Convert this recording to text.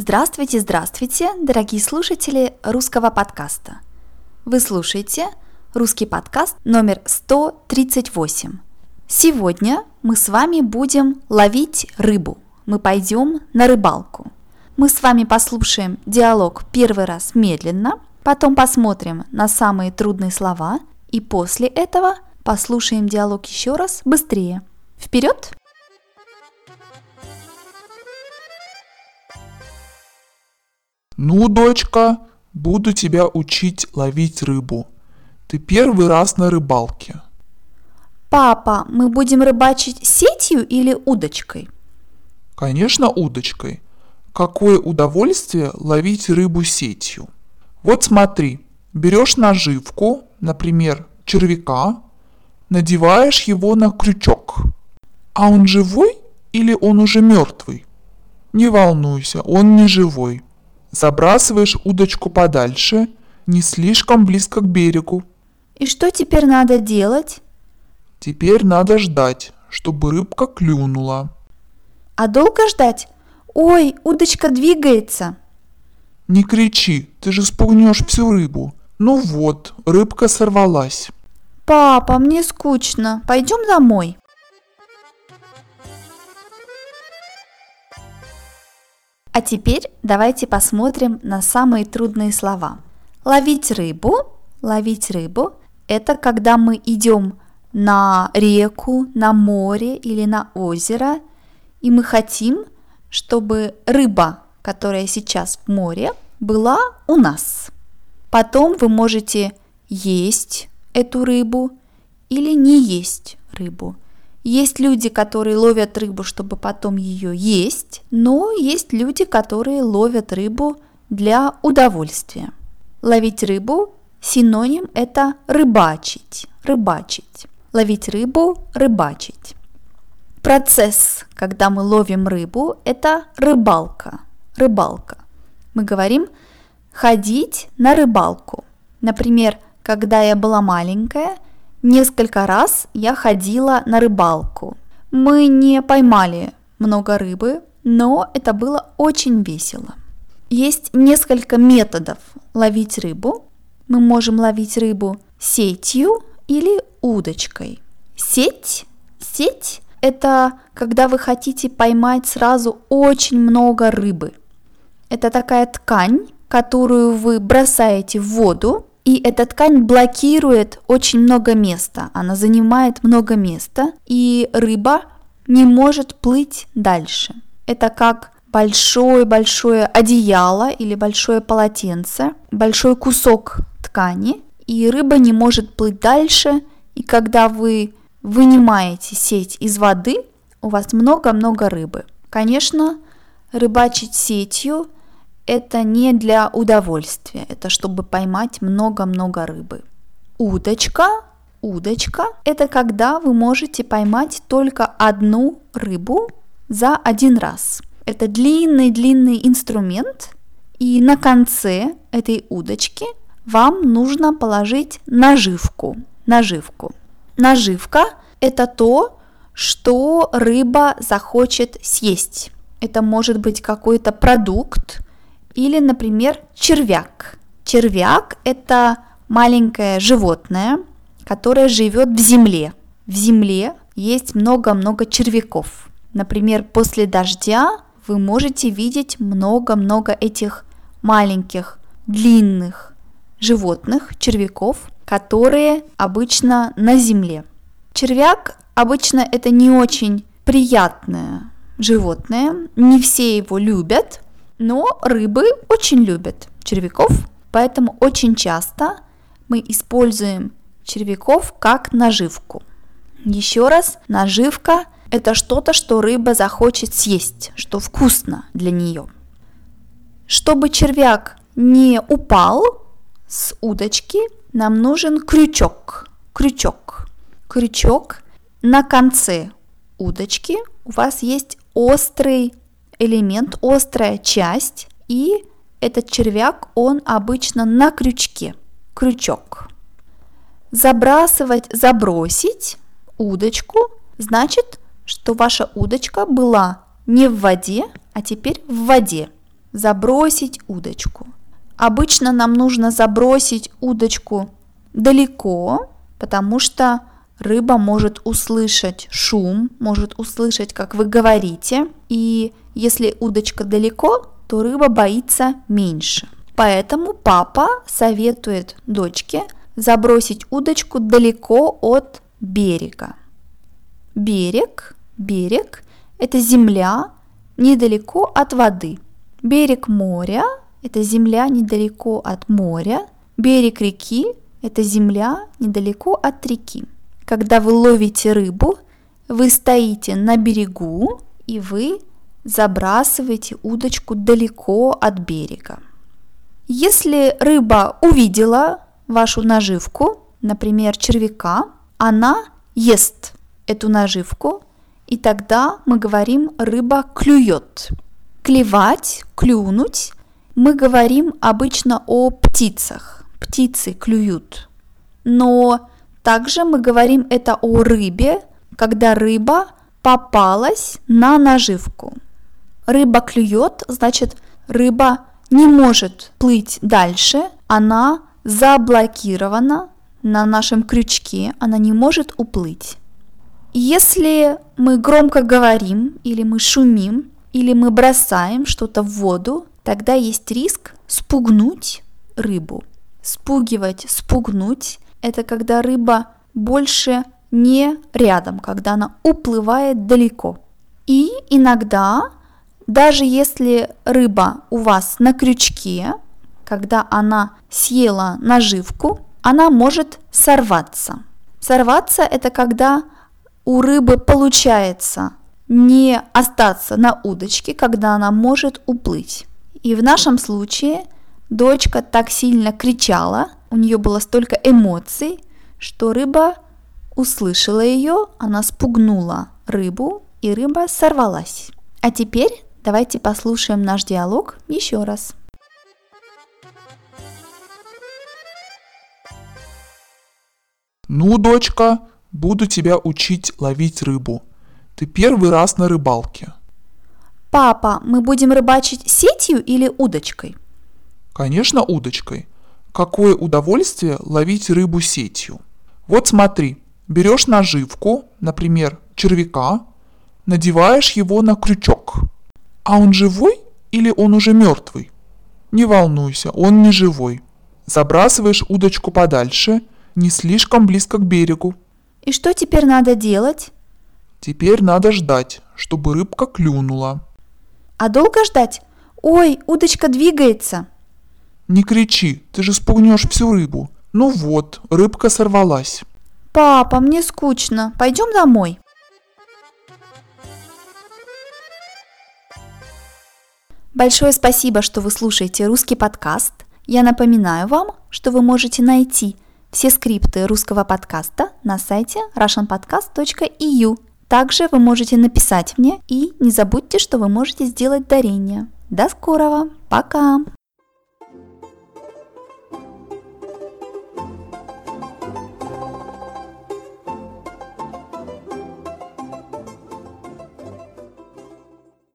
Здравствуйте, здравствуйте, дорогие слушатели русского подкаста. Вы слушаете русский подкаст номер 138. Сегодня мы с вами будем ловить рыбу. Мы пойдем на рыбалку. Мы с вами послушаем диалог первый раз медленно, потом посмотрим на самые трудные слова и после этого послушаем диалог еще раз быстрее. Вперед! Ну, дочка, буду тебя учить ловить рыбу. Ты первый раз на рыбалке. Папа, мы будем рыбачить сетью или удочкой? Конечно, удочкой. Какое удовольствие ловить рыбу сетью. Вот смотри, берешь наживку, например, червяка, надеваешь его на крючок. А он живой или он уже мертвый? Не волнуйся, он не живой. Забрасываешь удочку подальше, не слишком близко к берегу. И что теперь надо делать? Теперь надо ждать, чтобы рыбка клюнула. А долго ждать? Ой, удочка двигается. Не кричи, ты же спугнешь всю рыбу. Ну вот, рыбка сорвалась. Папа, мне скучно. Пойдем домой. А теперь давайте посмотрим на самые трудные слова. Ловить рыбу. Ловить рыбу – это когда мы идем на реку, на море или на озеро, и мы хотим, чтобы рыба, которая сейчас в море, была у нас. Потом вы можете есть эту рыбу или не есть рыбу – есть люди, которые ловят рыбу, чтобы потом ее есть, но есть люди, которые ловят рыбу для удовольствия. Ловить рыбу синоним это рыбачить, рыбачить. Ловить рыбу, рыбачить. Процесс, когда мы ловим рыбу, это рыбалка, рыбалка. Мы говорим ходить на рыбалку. Например, когда я была маленькая – Несколько раз я ходила на рыбалку. Мы не поймали много рыбы, но это было очень весело. Есть несколько методов ловить рыбу. Мы можем ловить рыбу сетью или удочкой. Сеть, сеть – это когда вы хотите поймать сразу очень много рыбы. Это такая ткань, которую вы бросаете в воду, и эта ткань блокирует очень много места, она занимает много места, и рыба не может плыть дальше. Это как большое-большое одеяло или большое полотенце, большой кусок ткани, и рыба не может плыть дальше, и когда вы вынимаете сеть из воды, у вас много-много рыбы. Конечно, рыбачить сетью это не для удовольствия, это чтобы поймать много-много рыбы. Удочка. Удочка – это когда вы можете поймать только одну рыбу за один раз. Это длинный-длинный инструмент, и на конце этой удочки вам нужно положить наживку. Наживку. Наживка – это то, что рыба захочет съесть. Это может быть какой-то продукт, или, например, червяк. Червяк – это маленькое животное, которое живет в земле. В земле есть много-много червяков. Например, после дождя вы можете видеть много-много этих маленьких, длинных животных, червяков, которые обычно на земле. Червяк обычно это не очень приятное животное, не все его любят, но рыбы очень любят червяков, поэтому очень часто мы используем червяков как наживку. Еще раз, наживка – это что-то, что рыба захочет съесть, что вкусно для нее. Чтобы червяк не упал с удочки, нам нужен крючок. Крючок. Крючок на конце удочки у вас есть острый элемент, острая часть, и этот червяк, он обычно на крючке, крючок. Забрасывать, забросить удочку, значит, что ваша удочка была не в воде, а теперь в воде. забросить удочку. Обычно нам нужно забросить удочку далеко, потому что рыба может услышать шум, может услышать, как вы говорите, и если удочка далеко, то рыба боится меньше. Поэтому папа советует дочке забросить удочку далеко от берега. Берег, берег – это земля недалеко от воды. Берег моря – это земля недалеко от моря. Берег реки – это земля недалеко от реки. Когда вы ловите рыбу, вы стоите на берегу и вы забрасываете удочку далеко от берега. Если рыба увидела вашу наживку, например, червяка, она ест эту наживку, и тогда мы говорим рыба клюет. Клевать, клюнуть мы говорим обычно о птицах. Птицы клюют. Но также мы говорим это о рыбе, когда рыба попалась на наживку. Рыба клюет, значит, рыба не может плыть дальше, она заблокирована на нашем крючке, она не может уплыть. Если мы громко говорим, или мы шумим, или мы бросаем что-то в воду, тогда есть риск спугнуть рыбу. Спугивать, спугнуть – это когда рыба больше не рядом, когда она уплывает далеко. И иногда даже если рыба у вас на крючке, когда она съела наживку, она может сорваться. Сорваться – это когда у рыбы получается не остаться на удочке, когда она может уплыть. И в нашем случае дочка так сильно кричала, у нее было столько эмоций, что рыба услышала ее, она спугнула рыбу, и рыба сорвалась. А теперь Давайте послушаем наш диалог еще раз. Ну, дочка, буду тебя учить ловить рыбу. Ты первый раз на рыбалке. Папа, мы будем рыбачить сетью или удочкой? Конечно, удочкой. Какое удовольствие ловить рыбу сетью. Вот смотри, берешь наживку, например, червяка, надеваешь его на крючок – а он живой или он уже мертвый? Не волнуйся, он не живой. Забрасываешь удочку подальше, не слишком близко к берегу. И что теперь надо делать? Теперь надо ждать, чтобы рыбка клюнула. А долго ждать? Ой, удочка двигается. Не кричи, ты же спугнешь всю рыбу. Ну вот, рыбка сорвалась. Папа, мне скучно. Пойдем домой. Большое спасибо, что вы слушаете русский подкаст. Я напоминаю вам, что вы можете найти все скрипты русского подкаста на сайте russianpodcast.eu. Также вы можете написать мне и не забудьте, что вы можете сделать дарение. До скорого. Пока.